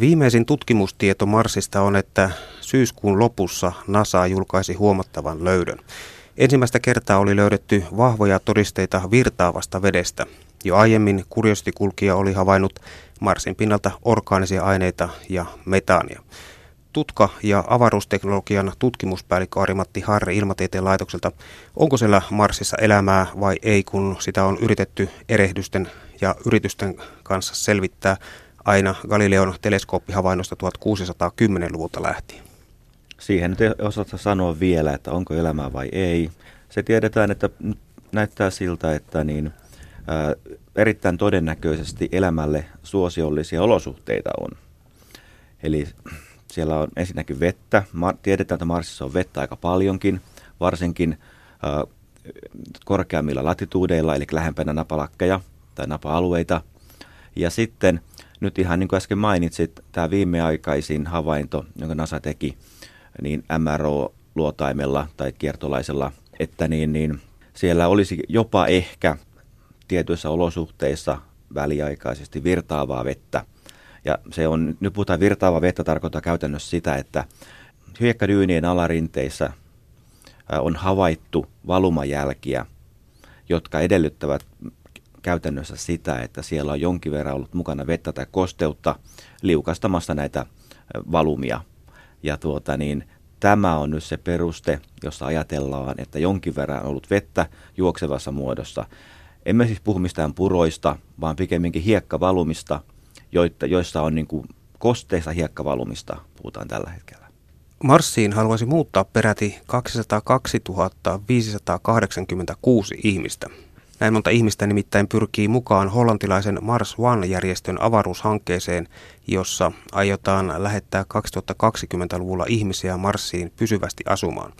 Viimeisin tutkimustieto Marsista on, että syyskuun lopussa NASA julkaisi huomattavan löydön. Ensimmäistä kertaa oli löydetty vahvoja todisteita virtaavasta vedestä. Jo aiemmin kuriosistikulkija oli havainnut Marsin pinnalta orgaanisia aineita ja metaania. Tutka- ja avaruusteknologian tutkimuspäällikkö Ari-Matti Harri Ilmatieteen laitokselta. Onko siellä Marsissa elämää vai ei, kun sitä on yritetty erehdysten ja yritysten kanssa selvittää aina Galileon teleskooppihavainnosta 1610-luvulta lähtien? Siihen nyt ei osata sanoa vielä, että onko elämää vai ei. Se tiedetään, että näyttää siltä, että niin, ää, erittäin todennäköisesti elämälle suosiollisia olosuhteita on. Eli siellä on ensinnäkin vettä. Tiedetään, että Marsissa on vettä aika paljonkin, varsinkin ää, korkeammilla latituudeilla, eli lähempänä napalakkeja tai napa-alueita. Ja sitten nyt ihan niin kuin äsken mainitsit, tämä viimeaikaisin havainto, jonka NASA teki, niin MRO-luotaimella tai kiertolaisella, että niin, niin siellä olisi jopa ehkä tietyissä olosuhteissa väliaikaisesti virtaavaa vettä. Ja se on, nyt puhutaan virtaavaa vettä, tarkoittaa käytännössä sitä, että hiekkadyynien alarinteissä on havaittu valumajälkiä, jotka edellyttävät käytännössä sitä, että siellä on jonkin verran ollut mukana vettä tai kosteutta liukastamassa näitä valumia. Ja tuota niin, tämä on nyt se peruste, jossa ajatellaan, että jonkin verran on ollut vettä juoksevassa muodossa. Emme siis puhu mistään puroista, vaan pikemminkin hiekkavalumista, joissa on niin kuin kosteista hiekkavalumista, puhutaan tällä hetkellä. Marsiin haluaisi muuttaa peräti 202 586 ihmistä. Näin monta ihmistä nimittäin pyrkii mukaan hollantilaisen Mars One-järjestön avaruushankkeeseen, jossa aiotaan lähettää 2020-luvulla ihmisiä Marsiin pysyvästi asumaan.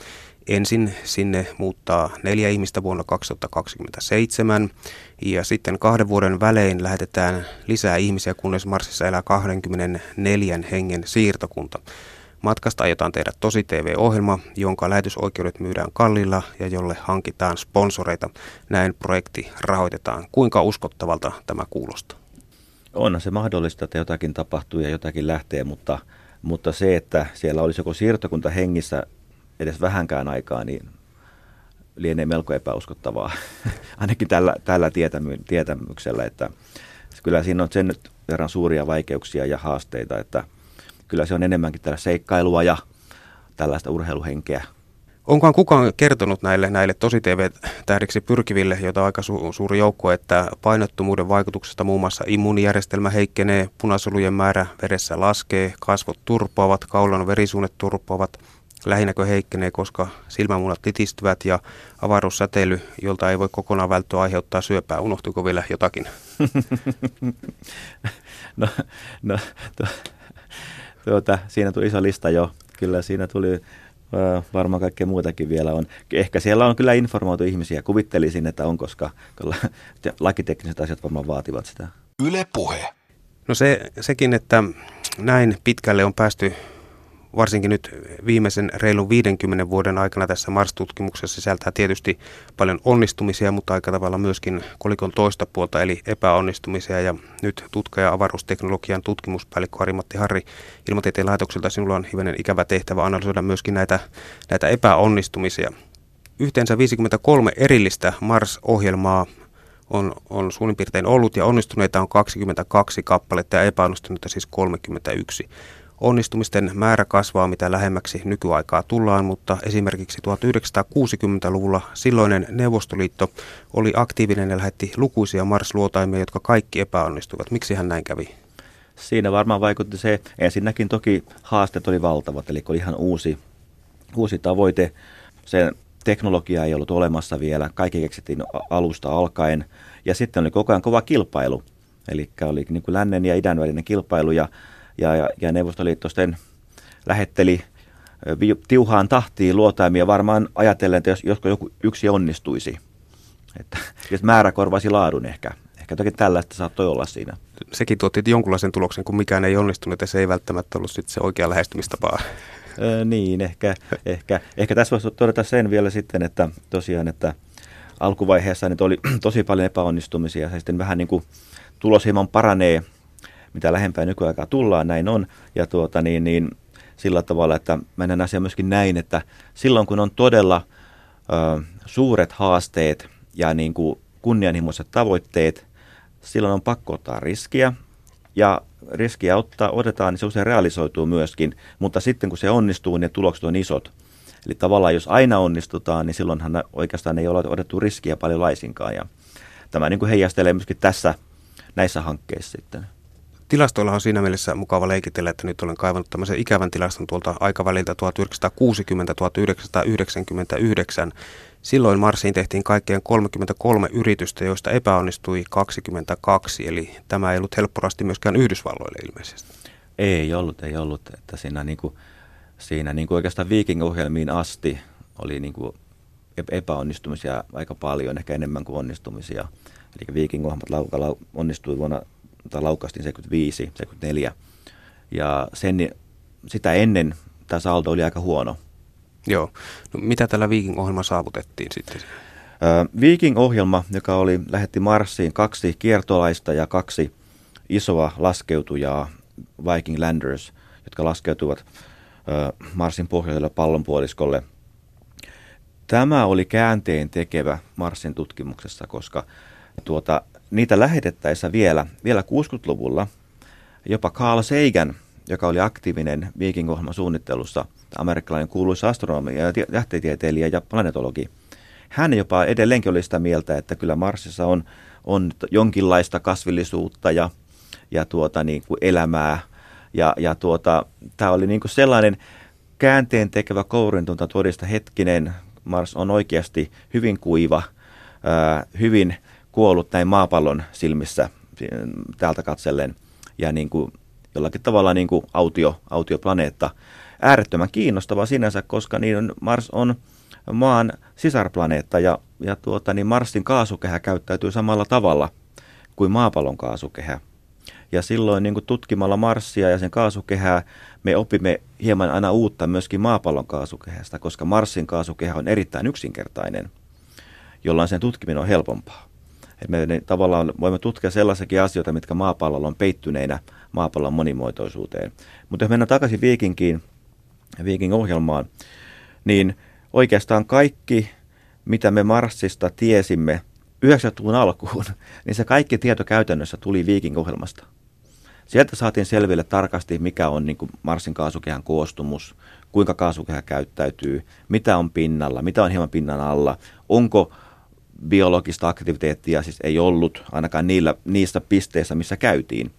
Ensin sinne muuttaa neljä ihmistä vuonna 2027 ja sitten kahden vuoden välein lähetetään lisää ihmisiä, kunnes Marsissa elää 24 hengen siirtokunta. Matkasta aiotaan tehdä tosi TV-ohjelma, jonka lähetysoikeudet myydään kallilla ja jolle hankitaan sponsoreita. Näin projekti rahoitetaan. Kuinka uskottavalta tämä kuulostaa? On se mahdollista, että jotakin tapahtuu ja jotakin lähtee, mutta, mutta se, että siellä olisi joko siirtokunta hengissä edes vähänkään aikaa, niin lienee melko epäuskottavaa, ainakin tällä, tällä tietämy, tietämyksellä, että kyllä siinä on sen verran suuria vaikeuksia ja haasteita, että – kyllä se on enemmänkin tällaista seikkailua ja tällaista urheiluhenkeä. Onkohan kukaan kertonut näille, näille tosi TV-tähdiksi pyrkiville, joita on aika su- suuri joukko, että painottomuuden vaikutuksesta muun muassa immuunijärjestelmä heikkenee, punasolujen määrä veressä laskee, kasvot turpoavat, kaulan verisuunet turpoavat, lähinnäkö heikkenee, koska silmämunat litistyvät ja avaruussäteily, jolta ei voi kokonaan välttyä aiheuttaa syöpää. Unohtuiko vielä jotakin? no, no to, tuota, siinä tuli iso lista jo. Kyllä siinä tuli varmaan kaikkea muutakin vielä on. Ehkä siellä on kyllä informoitu ihmisiä. Kuvittelisin, että on, koska lakitekniset asiat varmaan vaativat sitä. Yle puhe. No se, sekin, että näin pitkälle on päästy varsinkin nyt viimeisen reilun 50 vuoden aikana tässä Mars-tutkimuksessa sisältää tietysti paljon onnistumisia, mutta aika tavalla myöskin kolikon toista puolta, eli epäonnistumisia. Ja nyt tutkija avaruusteknologian tutkimuspäällikkö Ari-Matti Harri Ilmatieteen laitokselta sinulla on hivenen ikävä tehtävä analysoida myöskin näitä, näitä epäonnistumisia. Yhteensä 53 erillistä Mars-ohjelmaa on, on suunnin piirtein ollut ja onnistuneita on 22 kappaletta ja epäonnistuneita siis 31. Onnistumisten määrä kasvaa mitä lähemmäksi nykyaikaa tullaan, mutta esimerkiksi 1960-luvulla silloinen Neuvostoliitto oli aktiivinen ja lähetti lukuisia Mars-luotaimia, jotka kaikki epäonnistuivat. Miksi hän näin kävi? Siinä varmaan vaikutti se, ensinnäkin toki haasteet oli valtavat, eli oli ihan uusi, uusi tavoite. Sen teknologia ei ollut olemassa vielä, kaikki keksittiin alusta alkaen, ja sitten oli koko ajan kova kilpailu. Eli oli niin kuin lännen ja idän välinen kilpailu, ja ja, ja, ja Neuvostoliitto sitten lähetteli tiuhaan tahtiin luotaimia varmaan ajatellen, että jos, josko joku yksi onnistuisi. Että, että määrä korvaisi laadun ehkä. Ehkä toki tällaista saattoi olla siinä. Sekin tuotti jonkunlaisen tuloksen, kun mikään ei onnistunut ja se ei välttämättä ollut sit se oikea lähestymistapa. Niin, ehkä, ehkä, ehkä tässä voisi todeta sen vielä sitten, että tosiaan, että alkuvaiheessa nyt oli tosi paljon epäonnistumisia ja sitten vähän niin kuin tulos hieman paranee mitä lähempää nykyaikaa tullaan, näin on. Ja tuota, niin, niin, sillä tavalla, että mennään asia myöskin näin, että silloin kun on todella ö, suuret haasteet ja niin kuin kunnianhimoiset tavoitteet, silloin on pakko ottaa riskiä. Ja riskiä ottaa, otetaan, niin se usein realisoituu myöskin, mutta sitten kun se onnistuu, niin tulokset on isot. Eli tavallaan jos aina onnistutaan, niin silloinhan oikeastaan ei ole otettu riskiä paljon laisinkaan. Ja tämä niin kuin heijastelee myöskin tässä näissä hankkeissa sitten. Tilastoilla on siinä mielessä mukava leikitellä, että nyt olen kaivannut tämmöisen ikävän tilaston tuolta aikaväliltä 1960-1999. Silloin Marsiin tehtiin kaikkien 33 yritystä, joista epäonnistui 22, eli tämä ei ollut helpporasti myöskään Yhdysvalloille ilmeisesti. Ei ollut, ei ollut. Että siinä, niin kuin, siinä niin kuin oikeastaan Viking-ohjelmiin asti oli niin kuin epäonnistumisia aika paljon, ehkä enemmän kuin onnistumisia. Eli Viking-ohjelmat lau, onnistui vuonna, tai laukaistiin 75, 74. Ja sen, sitä ennen tämä saldo oli aika huono. Joo. No, mitä tällä Viking-ohjelma saavutettiin sitten? Viking-ohjelma, joka oli, lähetti Marsiin kaksi kiertolaista ja kaksi isoa laskeutujaa, Viking Landers, jotka laskeutuvat Marsin pohjoiselle pallonpuoliskolle. Tämä oli käänteen tekevä Marsin tutkimuksessa, koska tuota, niitä lähetettäessä vielä, vielä 60-luvulla jopa Carl Sagan, joka oli aktiivinen Viking-ohjelman suunnittelussa, amerikkalainen kuuluisa astronomi ja tähtitieteilijä ja planetologi, hän jopa edelleenkin oli sitä mieltä, että kyllä Marsissa on, on jonkinlaista kasvillisuutta ja, ja tuota, niin kuin elämää. Ja, ja tuota, tämä oli niin kuin sellainen käänteen tekevä kourintunta todista hetkinen. Mars on oikeasti hyvin kuiva, hyvin kuollut näin maapallon silmissä täältä katsellen ja niin kuin jollakin tavalla niin kuin autio, autioplaneetta. Äärettömän kiinnostava sinänsä, koska niin Mars on maan sisarplaneetta ja, ja tuota, niin Marsin kaasukehä käyttäytyy samalla tavalla kuin maapallon kaasukehä. Ja silloin niin kuin tutkimalla Marsia ja sen kaasukehää me opimme hieman aina uutta myöskin maapallon kaasukehästä, koska Marsin kaasukehä on erittäin yksinkertainen, jolloin sen tutkiminen on helpompaa. Et me tavallaan voimme tutkia sellaisiakin asioita, mitkä maapallolla on peittyneinä maapallon monimuotoisuuteen. Mutta jos mennään takaisin Viikinkiin, Viiking-ohjelmaan, niin oikeastaan kaikki, mitä me Marsista tiesimme 90-luvun alkuun, niin se kaikki tieto käytännössä tuli Viiking-ohjelmasta. Sieltä saatiin selville tarkasti, mikä on niin Marsin kaasukehän koostumus, kuinka kaasukehä käyttäytyy, mitä on pinnalla, mitä on hieman pinnan alla, onko biologista aktiviteettia siis ei ollut ainakaan niillä, niistä pisteistä, missä käytiin.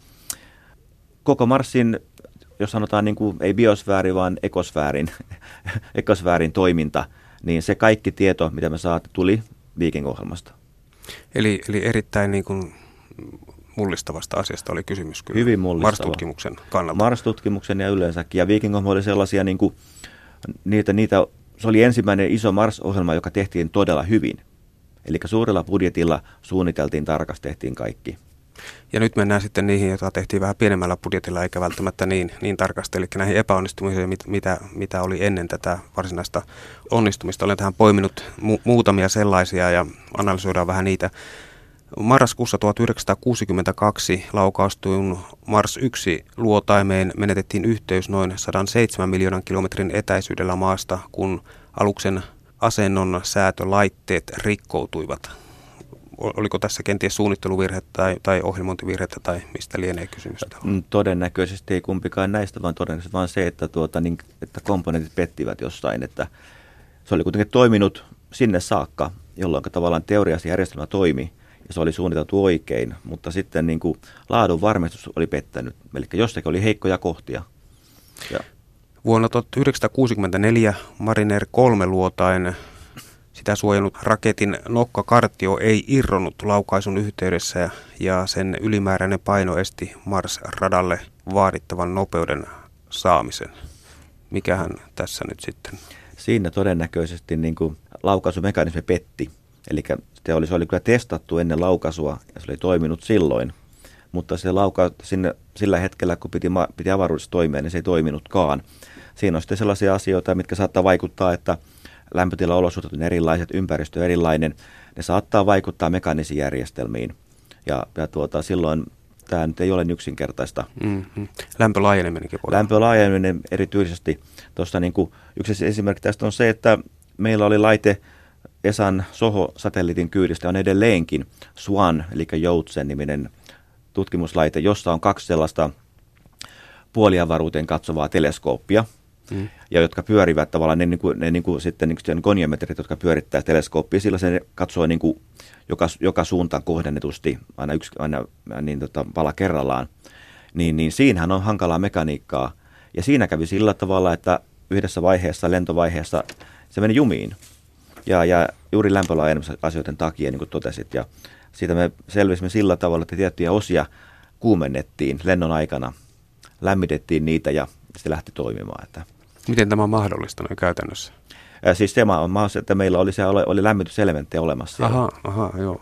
Koko Marsin, jos sanotaan niin kuin, ei biosfääri, vaan ekosfäärin, ekosfäärin toiminta, niin se kaikki tieto, mitä me saatiin, tuli Viking-ohjelmasta. Eli, eli erittäin niin kuin mullistavasta asiasta oli kysymys kyllä. Hyvin mullistava. Mars-tutkimuksen kannalta. Mars-tutkimuksen ja yleensäkin. Ja Viking oli sellaisia, niin kuin, niitä, niitä, se oli ensimmäinen iso Mars-ohjelma, joka tehtiin todella hyvin – Eli suurella budjetilla suunniteltiin tarkasti, tehtiin kaikki. Ja nyt mennään sitten niihin, joita tehtiin vähän pienemmällä budjetilla, eikä välttämättä niin, niin tarkasti, eli näihin epäonnistumisiin, mit, mitä, mitä oli ennen tätä varsinaista onnistumista. Olen tähän poiminut mu- muutamia sellaisia ja analysoidaan vähän niitä. Marraskuussa 1962 laukaustuun Mars 1 luotaimeen menetettiin yhteys noin 107 miljoonan kilometrin etäisyydellä maasta, kun aluksen asennon säätölaitteet rikkoutuivat. Oliko tässä kenties suunnitteluvirhe tai, tai ohjelmointivirhettä tai mistä lienee kysymystä? Mm, todennäköisesti ei kumpikaan näistä, vaan todennäköisesti vaan se, että, tuota, niin, että komponentit pettivät jossain. Että se oli kuitenkin toiminut sinne saakka, jolloin tavallaan teoriassa järjestelmä toimi ja se oli suunniteltu oikein, mutta sitten niin kuin laadun varmistus oli pettänyt. Eli jossakin oli heikkoja kohtia. Ja Vuonna 1964 Mariner 3 luotain sitä suojellut raketin nokkakartio ei irronnut laukaisun yhteydessä ja sen ylimääräinen paino esti Mars-radalle vaadittavan nopeuden saamisen. Mikähän tässä nyt sitten? Siinä todennäköisesti niin kuin laukaisumekanismi petti. Eli se oli, se oli kyllä testattu ennen laukaisua ja se oli toiminut silloin. Mutta se lauka, sinne, sillä hetkellä, kun piti, piti avaruudessa toimia, niin se ei toiminutkaan siinä on sitten sellaisia asioita, mitkä saattaa vaikuttaa, että lämpötilaolosuhteet on erilaiset, ympäristö on erilainen. Ne saattaa vaikuttaa mekaanisiin järjestelmiin. Ja, ja tuota, silloin tämä nyt ei ole niin yksinkertaista. Mm-hmm. Lämpölaajeneminenkin voi Lämpölaajeneminen erityisesti. Tuossa niin kuin, yksi esimerkki tästä on se, että meillä oli laite Esan Soho-satelliitin kyydistä on edelleenkin SWAN, eli Joutsen niminen tutkimuslaite, jossa on kaksi sellaista puoliavaruuteen katsovaa teleskooppia, mm. ja jotka pyörivät tavallaan, ne, niin kuin, ne niin kuin, sitten niin goniometrit, jotka pyörittää teleskooppia, sillä se katsoo niin kuin joka, joka suuntaan kohdennetusti, aina yksi aina, niin tota, pala kerrallaan, niin, niin siinähän on hankalaa mekaniikkaa. Ja siinä kävi sillä tavalla, että yhdessä vaiheessa, lentovaiheessa, se meni jumiin. Ja, ja juuri asioiden takia, niin kuin totesit. Ja siitä me selvisimme sillä tavalla, että tiettyjä osia kuumennettiin lennon aikana, lämmitettiin niitä ja se lähti toimimaan. Että Miten tämä on mahdollista noin käytännössä? Siis se on mahdollista, että meillä oli, se, oli lämmityselementtejä olemassa. Aha, aha, joo.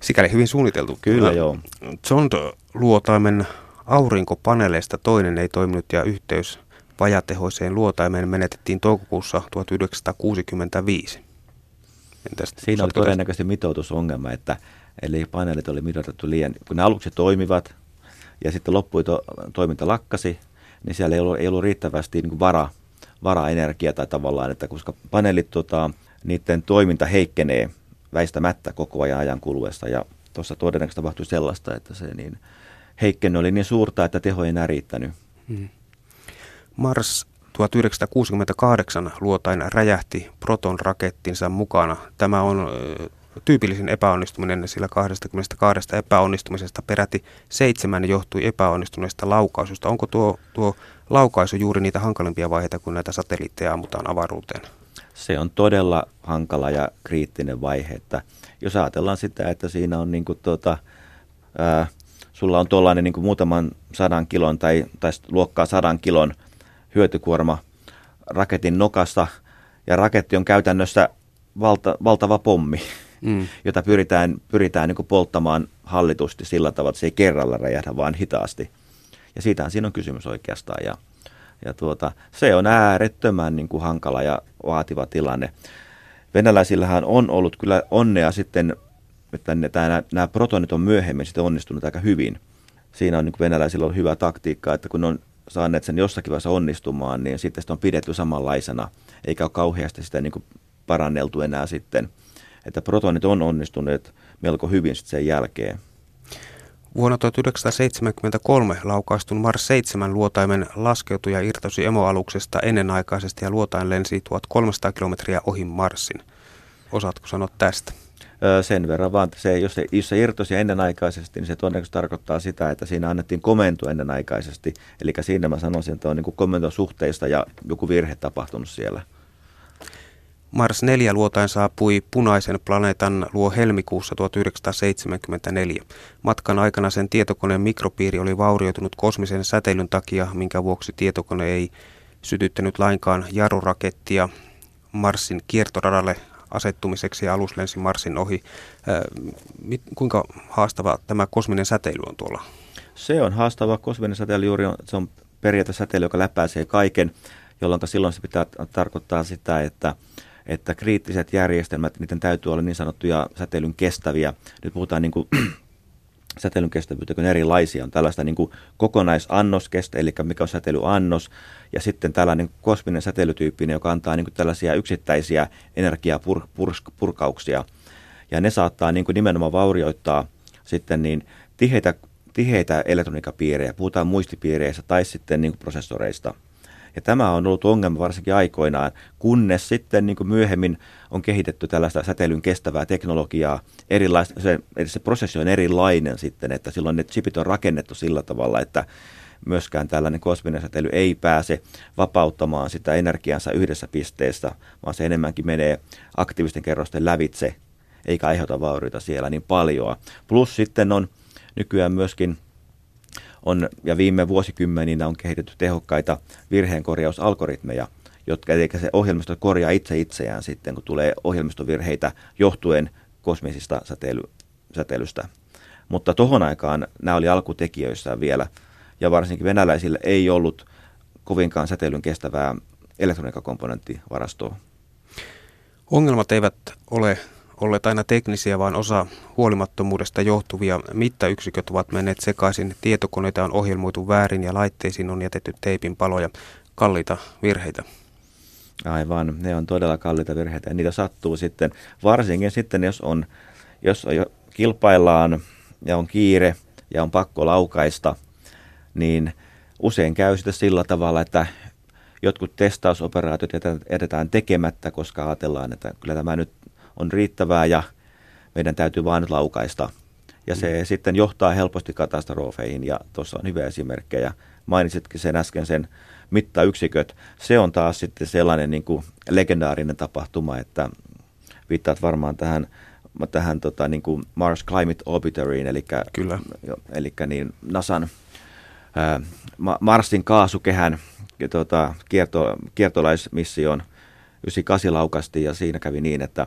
Sikäli hyvin suunniteltu. Kyllä, joo. Zond-luotaimen aurinkopaneeleista toinen ei toiminut ja yhteys vajatehoiseen luotaimeen menetettiin toukokuussa 1965. Entäs Siinä oli todennäköisesti mitoutusongelma, että eli paneelit oli mitoitettu liian, kun ne aluksi toimivat ja sitten loppui to, toiminta lakkasi, niin siellä ei ollut, ei ollut riittävästi niin kuin vara, varaenergiaa tai tavallaan, että koska paneelit, tota, niiden toiminta heikkenee väistämättä koko ajan ajan kuluessa ja tuossa todennäköisesti tapahtui sellaista, että se niin heikkeny oli niin suurta, että teho ei enää riittänyt. Hmm. Mars 1968 luotain räjähti Proton-rakettinsa mukana. Tämä on tyypillisin epäonnistuminen, sillä 22 epäonnistumisesta peräti seitsemän johtui epäonnistuneesta laukaisusta. Onko tuo, tuo laukaisu juuri niitä hankalimpia vaiheita, kun näitä satelliitteja ammutaan avaruuteen? Se on todella hankala ja kriittinen vaihe. Että jos ajatellaan sitä, että siinä on niin tuota, ää, sulla on tuollainen niin muutaman sadan kilon tai, tai luokkaa sadan kilon hyötykuorma raketin nokassa ja raketti on käytännössä valta, valtava pommi, mm. jota pyritään, pyritään niin polttamaan hallitusti sillä tavalla, että se ei kerralla räjähdä, vaan hitaasti. Ja siitähän siinä on kysymys oikeastaan. Ja, ja tuota, se on äärettömän niin kuin hankala ja vaativa tilanne. Venäläisillähän on ollut kyllä onnea sitten, että nämä, nämä protonit on myöhemmin sitten onnistunut aika hyvin. Siinä on niin venäläisillä ollut hyvä taktiikka, että kun on saaneet sen jossakin vaiheessa onnistumaan, niin sitten sitä on pidetty samanlaisena, eikä ole kauheasti sitä niin kuin paranneltu enää sitten. Että protonit on onnistuneet melko hyvin sitten sen jälkeen. Vuonna 1973 laukaistun Mars 7 luotaimen laskeutui ja irtosi emoaluksesta ennenaikaisesti ja luotain lensi 1300 kilometriä ohi Marsin. Osaatko sanoa tästä? sen verran vaan, että se, jos, se, jos se irtosi ennenaikaisesti, niin se todennäköisesti tarkoittaa sitä, että siinä annettiin komento ennenaikaisesti. Eli siinä mä sanoisin, että on niin komentosuhteista ja joku virhe tapahtunut siellä. Mars 4 luotain saapui punaisen planeetan luo helmikuussa 1974. Matkan aikana sen tietokoneen mikropiiri oli vaurioitunut kosmisen säteilyn takia, minkä vuoksi tietokone ei sytyttänyt lainkaan jarurakettia Marsin kiertoradalle asettumiseksi ja alus lensi Marsin ohi. mit, kuinka haastava tämä kosminen säteily on tuolla? Se on haastava. Kosminen säteily juuri on, se on periaatesäteily, joka läpäisee kaiken, jolloin silloin se pitää tarkoittaa sitä, että että kriittiset järjestelmät, niiden täytyy olla niin sanottuja säteilyn kestäviä. Nyt puhutaan niin kuin säteilyn kestävyyttä, kun erilaisia. On tällaista niin kuin kokonaisannoskestä, eli mikä on säteilyannos, ja sitten tällainen kosminen säteilytyyppinen, joka antaa niin kuin tällaisia yksittäisiä energiapurkauksia. Ja ne saattaa niin kuin nimenomaan vaurioittaa sitten niin tiheitä, tiheitä elektroniikapiirejä, puhutaan muistipiireistä tai sitten niin kuin prosessoreista – ja tämä on ollut ongelma varsinkin aikoinaan, kunnes sitten niin kuin myöhemmin on kehitetty tällaista säteilyn kestävää teknologiaa. Se, se prosessi on erilainen sitten, että silloin ne chipit on rakennettu sillä tavalla, että myöskään tällainen kosminen säteily ei pääse vapauttamaan sitä energiansa yhdessä pisteessä, vaan se enemmänkin menee aktiivisten kerrosten lävitse, eikä aiheuta vaurioita siellä niin paljon. Plus sitten on nykyään myöskin on, ja viime vuosikymmeninä on kehitetty tehokkaita virheenkorjausalgoritmeja, jotka, eli se ohjelmisto korjaa itse itseään sitten, kun tulee ohjelmistovirheitä johtuen kosmisista säteily, säteilystä. Mutta tohon aikaan nämä oli alkutekijöissä vielä, ja varsinkin venäläisillä ei ollut kovinkaan säteilyn kestävää elektroniikkakomponenttivarastoa. Ongelmat eivät ole olleet aina teknisiä, vaan osa huolimattomuudesta johtuvia mittayksiköt ovat menneet sekaisin. Tietokoneita on ohjelmoitu väärin ja laitteisiin on jätetty teipin paloja. Kalliita virheitä. Aivan, ne on todella kalliita virheitä ja niitä sattuu sitten, varsinkin sitten jos on, jos on jo kilpaillaan ja on kiire ja on pakko laukaista, niin usein käy sitten sillä tavalla, että jotkut testausoperaatiot jätetään tekemättä, koska ajatellaan, että kyllä tämä nyt on riittävää ja meidän täytyy vain laukaista. Ja se mm. sitten johtaa helposti katastrofeihin ja tuossa on hyvä esimerkkejä. Mainitsitkin sen äsken sen mittayksiköt. Se on taas sitten sellainen niin kuin legendaarinen tapahtuma, että viittaat varmaan tähän tähän tota, niin kuin Mars Climate Orbiteriin, eli, Kyllä. Jo, eli niin NASAn ää, Marsin kaasukehän tota, kierto, kiertolaismission 98 laukasti ja siinä kävi niin, että,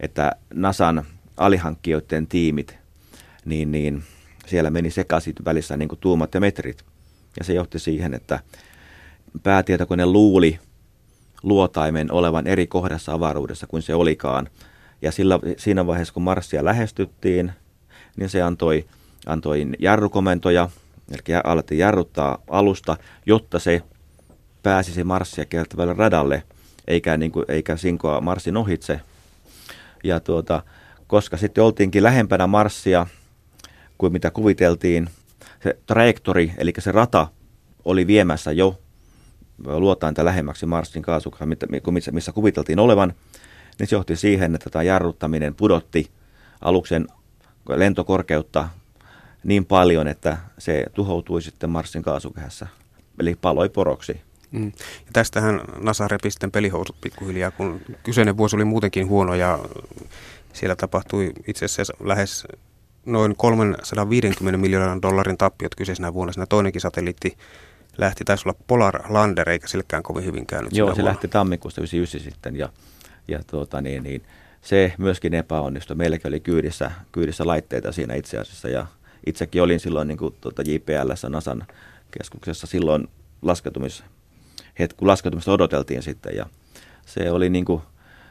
että NASAn alihankkijoiden tiimit, niin, niin siellä meni sekaisin välissä niin kuin tuumat ja metrit. Ja se johti siihen, että päätietokone luuli luotaimen olevan eri kohdassa avaruudessa kuin se olikaan. Ja sillä, siinä vaiheessa, kun Marsia lähestyttiin, niin se antoi, antoi jarrukomentoja, eli alettiin jarruttaa alusta, jotta se pääsisi Marsia kiertävälle radalle, eikä, niin kuin, eikä sinkoa Marsin ohitse. Ja tuota, koska sitten oltiinkin lähempänä Marsia kuin mitä kuviteltiin, se trajektori, eli se rata, oli viemässä jo luotainta lähemmäksi Marsin kaasukaa, missä, missä kuviteltiin olevan, niin se johti siihen, että tämä jarruttaminen pudotti aluksen lentokorkeutta niin paljon, että se tuhoutui sitten Marsin kaasukehässä, eli paloi poroksi. Mm. Ja tästähän NASA repi sitten pelihousut pikkuhiljaa, kun kyseinen vuosi oli muutenkin huono ja siellä tapahtui itse asiassa lähes noin 350 miljoonan dollarin tappiot kyseisenä vuonna. Siinä toinenkin satelliitti lähti, taisi olla Polar Lander, eikä silläkään kovin hyvin käynyt. Joo, se vuonna. lähti tammikuusta 99 sitten ja, ja tuota, niin, niin, se myöskin epäonnistui. Meilläkin oli kyydissä, kyydissä laitteita siinä itse asiassa ja itsekin olin silloin niin kuin, tuota JPLS NASAn keskuksessa silloin laskeutumis, hetki, kun laskeutumista odoteltiin sitten ja se oli niin kuin,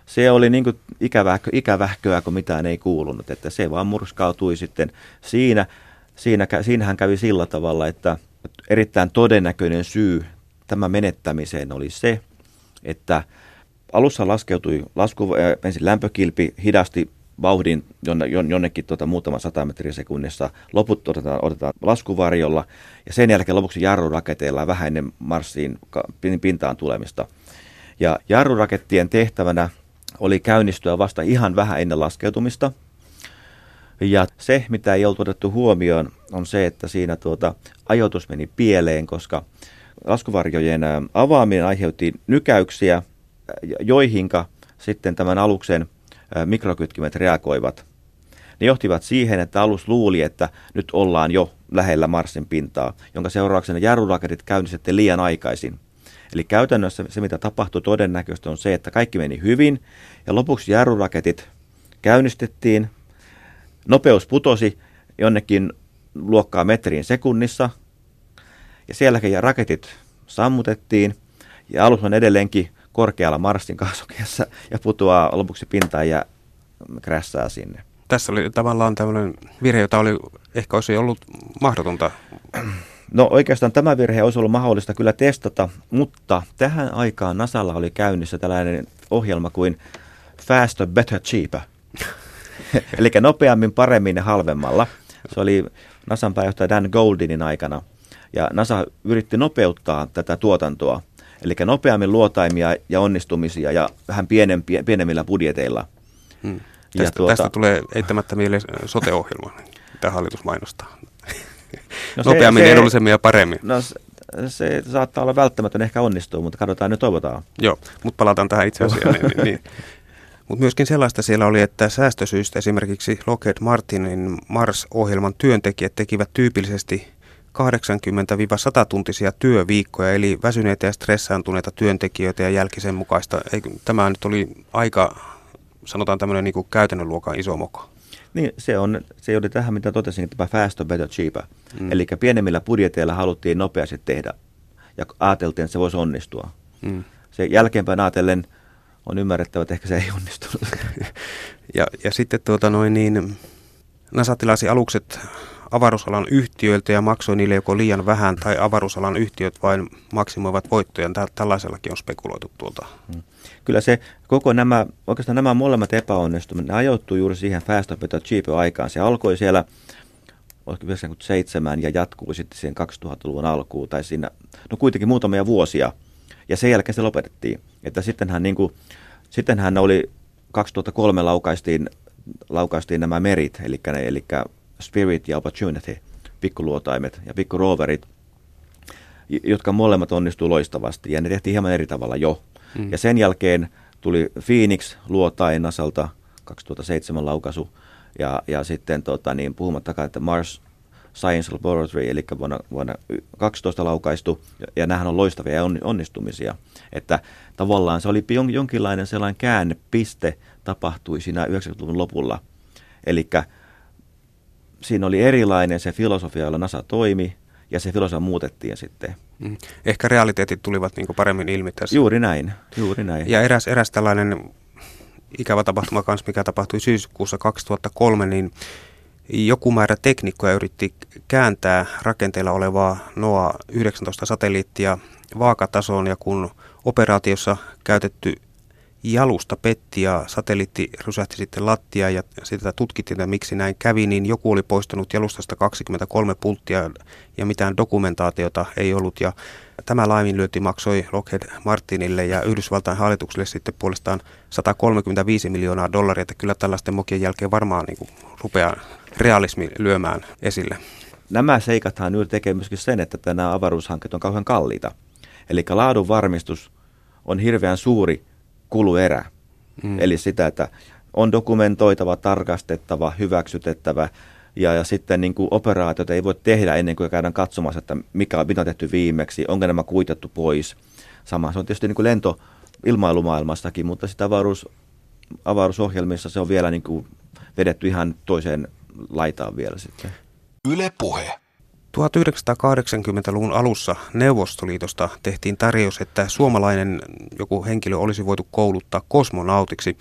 se oli niin kuin ikävähkö, ikävähköä, kun mitään ei kuulunut, että se vaan murskautui sitten siinä. siinä siinähän kävi sillä tavalla, että erittäin todennäköinen syy tämän menettämiseen oli se, että alussa laskeutui lasku, ensin lämpökilpi, hidasti vauhdin jonne, jonnekin tuota, muutama sata metriä sekunnissa. Loput otetaan, otetaan laskuvarjolla ja sen jälkeen lopuksi jarruraketeilla vähän ennen Marsiin pintaan tulemista. Ja jarrurakettien tehtävänä oli käynnistyä vasta ihan vähän ennen laskeutumista. Ja se, mitä ei oltu otettu huomioon, on se, että siinä tuota, ajoitus meni pieleen, koska laskuvarjojen avaaminen aiheutti nykäyksiä, joihinka sitten tämän aluksen mikrokytkimet reagoivat. Ne johtivat siihen, että alus luuli, että nyt ollaan jo lähellä Marsin pintaa, jonka seurauksena jarruraketit käynnistettiin liian aikaisin. Eli käytännössä se, mitä tapahtui todennäköisesti, on se, että kaikki meni hyvin ja lopuksi jarruraketit käynnistettiin, nopeus putosi jonnekin luokkaa metriin sekunnissa ja sielläkin raketit sammutettiin ja alus on edelleenkin korkealla Marsin kaasukeessa ja putoaa lopuksi pintaan ja krässää sinne. Tässä oli tavallaan tämmöinen virhe, jota oli ehkä olisi ollut mahdotonta. No oikeastaan tämä virhe olisi ollut mahdollista kyllä testata, mutta tähän aikaan Nasalla oli käynnissä tällainen ohjelma kuin Faster, Better, Cheaper. Eli nopeammin, paremmin ja halvemmalla. Se oli NASAn pääjohtaja Dan Goldinin aikana. Ja NASA yritti nopeuttaa tätä tuotantoa – Eli nopeammin luotaimia ja onnistumisia ja vähän pienempi, pienemmillä budjeteilla. Hmm. Tästä, ja tuota, tästä tulee eittämättä mieleen sote-ohjelma, mitä hallitus mainostaa. No nopeammin, se, edullisemmin ja paremmin. No se, se saattaa olla välttämätön, ehkä onnistuu, mutta katsotaan nyt toivotaan. Joo, mutta palataan tähän itse asiaan. niin, niin. Mutta myöskin sellaista siellä oli, että säästösyistä esimerkiksi Lockheed Martinin Mars-ohjelman työntekijät tekivät tyypillisesti 80-100 tuntisia työviikkoja, eli väsyneitä ja stressaantuneita työntekijöitä ja jälkisen mukaista. Tämä nyt oli aika, sanotaan tämmöinen niin kuin käytännön luokan iso moko. Niin, se, on, se oli tähän, mitä totesin, että tämä fast, better, cheaper. Mm. Eli pienemmillä budjeteilla haluttiin nopeasti tehdä ja ajateltiin, että se voisi onnistua. Mm. Se jälkeenpäin ajatellen on ymmärrettävä, että ehkä se ei onnistunut. ja, ja sitten tuota noin niin, NASA tilasi alukset avaruusalan yhtiöiltä ja maksoi niille joko liian vähän tai avaruusalan yhtiöt vain maksimoivat voittoja. Tällaisellakin on spekuloitu tuolta. Hmm. Kyllä se koko nämä, oikeastaan nämä molemmat epäonnistumiset, ne ajoittuu juuri siihen Fast of Better Cheap aikaan. Se alkoi siellä 97 ja jatkuu sitten siihen 2000-luvun alkuun tai siinä, no kuitenkin muutamia vuosia. Ja sen jälkeen se lopetettiin. Että sittenhän, niin kuin, sittenhän oli 2003 laukaistiin, laukaistiin nämä merit, eli, ne, eli Spirit ja Opportunity, pikkuluotaimet ja pikkuroverit, jotka molemmat onnistuu loistavasti ja ne tehtiin hieman eri tavalla jo. Mm. Ja sen jälkeen tuli Phoenix luotain Nasalta 2007 laukaisu ja, ja sitten tota, niin, puhumattakaan, että Mars Science Laboratory, eli vuonna, vuonna 12 laukaistu, ja, ja nämähän on loistavia onnistumisia. Että tavallaan se oli jonkinlainen sellainen käännepiste tapahtui siinä 90-luvun lopulla. Eli siinä oli erilainen se filosofia, jolla NASA toimi, ja se filosofia muutettiin sitten. Mm. Ehkä realiteetit tulivat niin paremmin ilmi tässä. Juuri näin, juuri näin. Ja eräs, eräs tällainen ikävä tapahtuma kanssa, mikä tapahtui syyskuussa 2003, niin joku määrä teknikkoja yritti kääntää rakenteella olevaa NOAA-19 satelliittia vaakatasoon ja kun operaatiossa käytetty jalusta petti ja satelliitti rysähti sitten lattia ja sitä tutkittiin, että miksi näin kävi, niin joku oli poistanut jalustasta 23 pulttia ja mitään dokumentaatiota ei ollut. Ja tämä laiminlyönti maksoi Lockheed Martinille ja Yhdysvaltain hallitukselle sitten puolestaan 135 miljoonaa dollaria, että kyllä tällaisten mokien jälkeen varmaan niin kuin rupeaa realismi lyömään esille. Nämä seikathan nyt tekee myöskin sen, että nämä avaruushankkeet on kauhean kalliita. Eli laadun varmistus on hirveän suuri kuluerä. Mm. Eli sitä, että on dokumentoitava, tarkastettava, hyväksytettävä ja, ja sitten niin kuin operaatiot ei voi tehdä ennen kuin käydään katsomassa, että mikä on, mitä on tehty viimeksi, onko nämä kuitattu pois. Sama se on tietysti niin kuin lento ilmailumaailmassakin, mutta sitä avaruus, avaruusohjelmissa se on vielä niin kuin vedetty ihan toiseen laitaan vielä sitten. Yle Puhe. 1980-luvun alussa Neuvostoliitosta tehtiin tarjous, että suomalainen joku henkilö olisi voitu kouluttaa kosmonautiksi.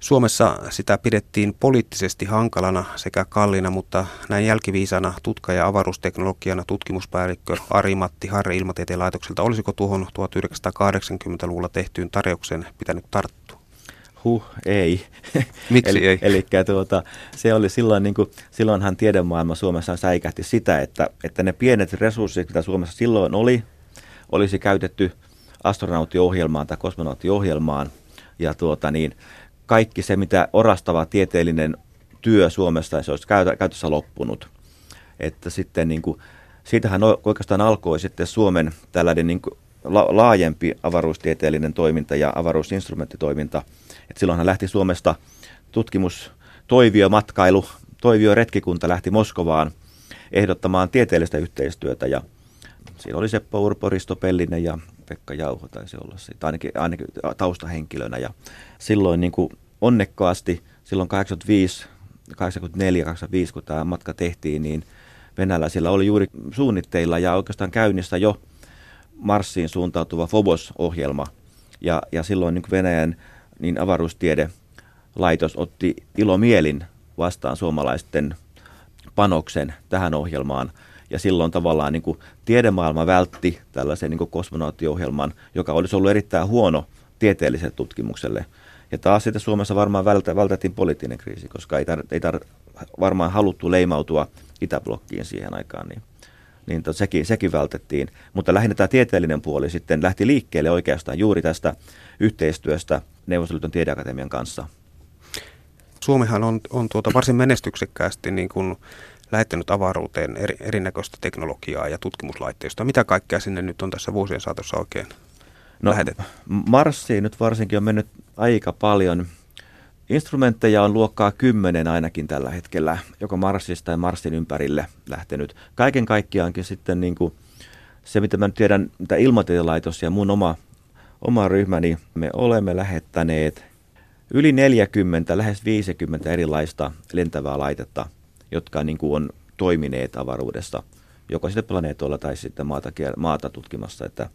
Suomessa sitä pidettiin poliittisesti hankalana sekä kallina, mutta näin jälkiviisana tutka- ja avaruusteknologiana tutkimuspäällikkö Ari-Matti Harri Ilmatieteen laitokselta, olisiko tuohon 1980-luvulla tehtyyn tarjoukseen pitänyt tarttua? Huh, ei. Miksi eli, ei? Eli tuota, se oli silloin, niin kuin, silloinhan tiedemaailma Suomessa säikähti sitä, että, että ne pienet resurssit, mitä Suomessa silloin oli, olisi käytetty astronauttiohjelmaan tai kosmonauttiohjelmaan. Ja tuota, niin, kaikki se, mitä orastava tieteellinen työ Suomessa, se olisi käytössä loppunut. Että sitten niin kuin, siitähän oikeastaan alkoi sitten Suomen tällainen niin kuin, laajempi avaruustieteellinen toiminta ja avaruusinstrumenttitoiminta – et silloinhan lähti Suomesta tutkimus, toivio, matkailu, toivio retkikunta lähti Moskovaan ehdottamaan tieteellistä yhteistyötä ja siinä oli Seppo Urpo, Risto Pellinen ja Pekka Jauho taisi olla siitä, ainakin, ainakin taustahenkilönä. Ja silloin niin kuin onnekkaasti, silloin 85, 84, 85, kun tämä matka tehtiin, niin venäläisillä oli juuri suunnitteilla ja oikeastaan käynnissä jo Marsiin suuntautuva Phobos-ohjelma. Ja, ja silloin niin Venäjän niin avaruustiede-laitos otti ilomielin vastaan suomalaisten panoksen tähän ohjelmaan. Ja silloin tavallaan niin kuin tiedemaailma vältti tällaisen niin kosmonauttiohjelman, joka olisi ollut erittäin huono tieteelliselle tutkimukselle. Ja taas sitten Suomessa varmaan vältä, vältettiin poliittinen kriisi, koska ei, tar, ei tar, varmaan haluttu leimautua Itäblokkiin siihen aikaan. Niin, niin to, sekin, sekin vältettiin. Mutta lähinnä tämä tieteellinen puoli sitten lähti liikkeelle oikeastaan juuri tästä yhteistyöstä Neuvostoliiton tiedeakatemian kanssa. Suomihan on, on tuota varsin menestyksekkäästi niin kuin lähettänyt avaruuteen eri, erinäköistä teknologiaa ja tutkimuslaitteistoa. Mitä kaikkea sinne nyt on tässä vuosien saatossa oikein no, lähetetty? Marsiin nyt varsinkin on mennyt aika paljon. Instrumentteja on luokkaa kymmenen ainakin tällä hetkellä, joko Marsista tai Marsin ympärille lähtenyt. Kaiken kaikkiaankin sitten niin kuin se, mitä mä nyt tiedän, mitä ilmatietelaitos ja mun oma oma ryhmäni, me olemme lähettäneet yli 40, lähes 50 erilaista lentävää laitetta, jotka niin kuin on toimineet avaruudessa, joko sitten planeetoilla tai sitten maata, maata tutkimassa, että,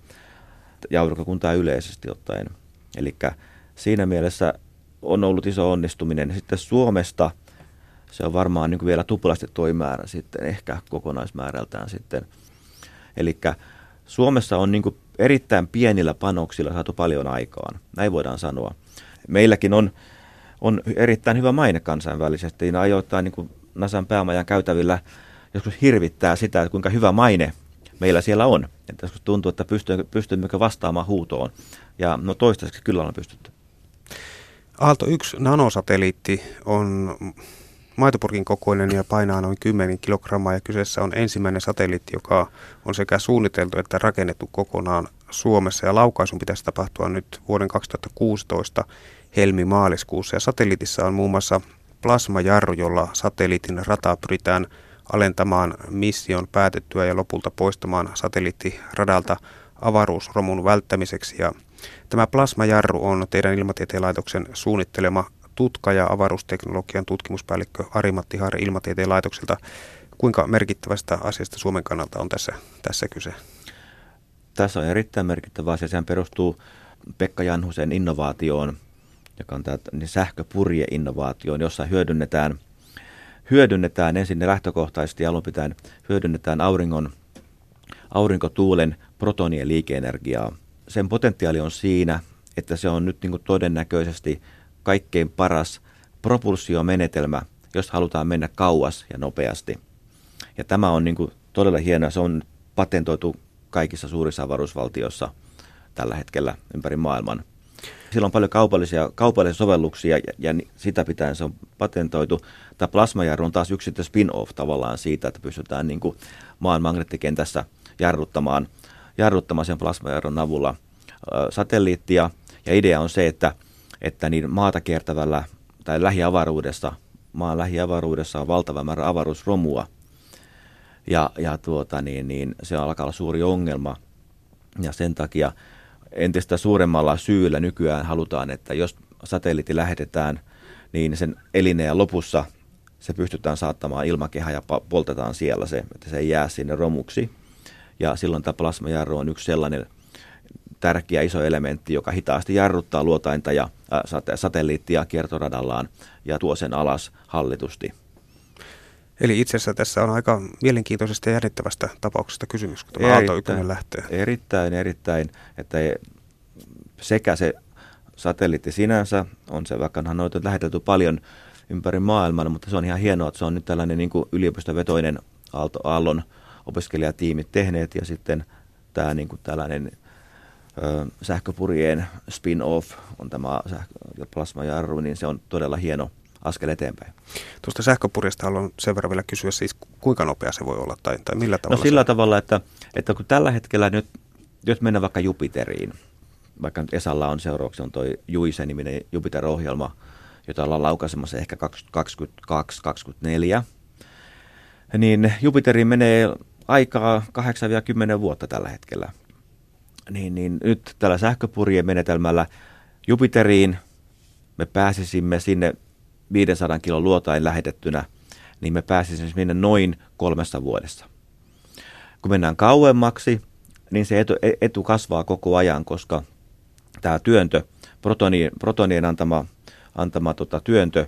ja aurinkokuntaa yleisesti ottaen. Eli siinä mielessä on ollut iso onnistuminen. Sitten Suomesta se on varmaan niin vielä tuplasti toi määrä sitten, ehkä kokonaismäärältään sitten. Eli Suomessa on niin erittäin pienillä panoksilla saatu paljon aikaan, näin voidaan sanoa. Meilläkin on, on erittäin hyvä maine kansainvälisesti, ja ajoittain niin Nasan päämajan käytävillä joskus hirvittää sitä, että kuinka hyvä maine meillä siellä on. Että joskus tuntuu, että pystymmekö vastaamaan huutoon. Ja no toistaiseksi kyllä on pystytty. Aalto 1 nanosatelliitti on maitopurkin kokoinen ja painaa noin 10 kilogrammaa ja kyseessä on ensimmäinen satelliitti, joka on sekä suunniteltu että rakennettu kokonaan Suomessa. Ja laukaisun pitäisi tapahtua nyt vuoden 2016 helmi-maaliskuussa. Ja satelliitissa on muun muassa plasmajarru, jolla satelliitin rataa pyritään alentamaan mission päätettyä ja lopulta poistamaan satelliitti radalta avaruusromun välttämiseksi. Ja Tämä plasmajarru on teidän ilmatieteen laitoksen suunnittelema tutka- ja avaruusteknologian tutkimuspäällikkö Ari-Matti Haare Ilmatieteen laitokselta. Kuinka merkittävästä asiasta Suomen kannalta on tässä, tässä kyse? Tässä on erittäin merkittävä asia. Sehän perustuu Pekka Janhusen innovaatioon, joka on tämä niin sähköpurjeinnovaatioon, jossa hyödynnetään, hyödynnetään ensin lähtökohtaisesti alun pitäen hyödynnetään auringon, aurinkotuulen protonien liikeenergiaa. Sen potentiaali on siinä, että se on nyt niin kuin todennäköisesti kaikkein paras propulsiomenetelmä, jos halutaan mennä kauas ja nopeasti. Ja tämä on niin kuin todella hienoa. Se on patentoitu kaikissa suurissa avaruusvaltioissa tällä hetkellä ympäri maailman. Sillä on paljon kaupallisia, kaupallisia sovelluksia ja, ja sitä pitää se on patentoitu. Tämä plasmajarru on taas yksi spin-off tavallaan siitä, että pystytään niin kuin maan magneettikentässä jarruttamaan, jarruttamaan sen avulla satelliittia. Ja idea on se, että että niin maata kiertävällä tai lähiavaruudessa, maan lähiavaruudessa on valtava määrä avaruusromua. Ja, ja tuota, niin, niin se alkaa olla suuri ongelma. Ja sen takia entistä suuremmalla syyllä nykyään halutaan, että jos satelliitti lähetetään, niin sen elineen lopussa se pystytään saattamaan ilmakehä ja poltetaan siellä se, että se ei jää sinne romuksi. Ja silloin tämä plasmajarru on yksi sellainen tärkeä iso elementti, joka hitaasti jarruttaa luotainta ja sate- satelliittia kiertoradallaan ja tuo sen alas hallitusti. Eli itse asiassa tässä on aika mielenkiintoisesta ja jännittävästä tapauksesta kysymys, kun tämä Aalto 1 lähtee. Erittäin, erittäin, että sekä se satelliitti sinänsä on se, vaikka on noita lähetelty paljon ympäri maailman, mutta se on ihan hienoa, että se on nyt tällainen niin kuin yliopistovetoinen Aalto, Aallon opiskelijatiimit tehneet ja sitten tämä niin kuin tällainen sähköpurjeen spin-off on tämä sähkö- plasmajarru, niin se on todella hieno askel eteenpäin. Tuosta sähköpurjesta haluan sen verran vielä kysyä, siis kuinka nopea se voi olla tai, tai millä tavalla? No sillä se... tavalla, että, että kun tällä hetkellä nyt, jos mennään vaikka Jupiteriin, vaikka nyt Esalla on seuraavaksi on tuo Juise-niminen Jupiter-ohjelma, jota ollaan laukaisemassa ehkä 2022-2024, niin Jupiteriin menee aikaa 8-10 vuotta tällä hetkellä niin, niin nyt tällä sähköpurjeen menetelmällä Jupiteriin me pääsisimme sinne 500 kilon luotain lähetettynä, niin me pääsisimme sinne noin kolmessa vuodessa. Kun mennään kauemmaksi, niin se etu, etu kasvaa koko ajan, koska tämä työntö, protonien, protonien antama, antama tota, työntö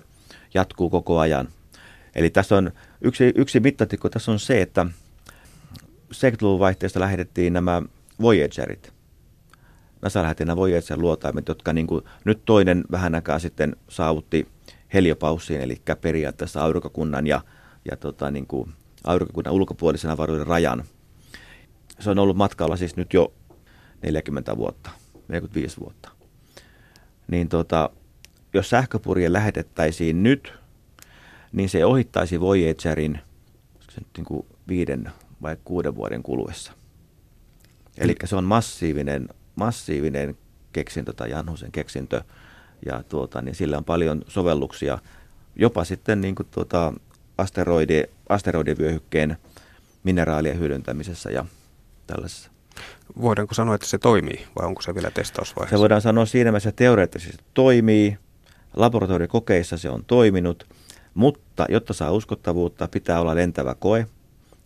jatkuu koko ajan. Eli tässä on yksi, yksi mittatikko tässä on se, että 70-luvun vaihteesta lähetettiin nämä Voyagerit. NASA lähetti nämä Voyager luotaimet, jotka niin kuin, nyt toinen vähän aikaa sitten saavutti heliopaussiin, eli periaatteessa aurinkokunnan ja, ja tota, niin kuin, aurinkokunnan ulkopuolisen avaruuden rajan. Se on ollut matkalla siis nyt jo 40 vuotta, 45 vuotta. Niin tota, jos sähköpurje lähetettäisiin nyt, niin se ohittaisi Voyagerin niin kuin viiden vai kuuden vuoden kuluessa. Eli se on massiivinen, massiivinen keksintö tai Janhusen keksintö ja tuota, niin sillä on paljon sovelluksia, jopa sitten niin kuin tuota, asteroidi, asteroidivyöhykkeen mineraalien hyödyntämisessä ja tällaisessa. Voidaanko sanoa, että se toimii vai onko se vielä testausvaiheessa? Se voidaan sanoa siinä mielessä, että teoreettisesti toimii, laboratoriokokeissa se on toiminut, mutta jotta saa uskottavuutta, pitää olla lentävä koe.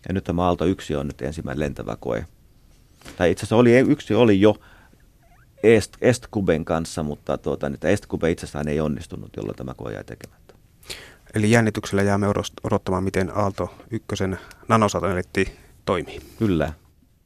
Ja nyt tämä Aalto 1 on nyt ensimmäinen lentävä koe tai itse asiassa oli, yksi oli jo Est, Estkuben kanssa, mutta tuota, että Estkube itsessään ei onnistunut, jolloin tämä koe jäi tekemättä. Eli jännityksellä jäämme odottamaan, miten Aalto ykkösen nanosatelliitti toimii. Kyllä.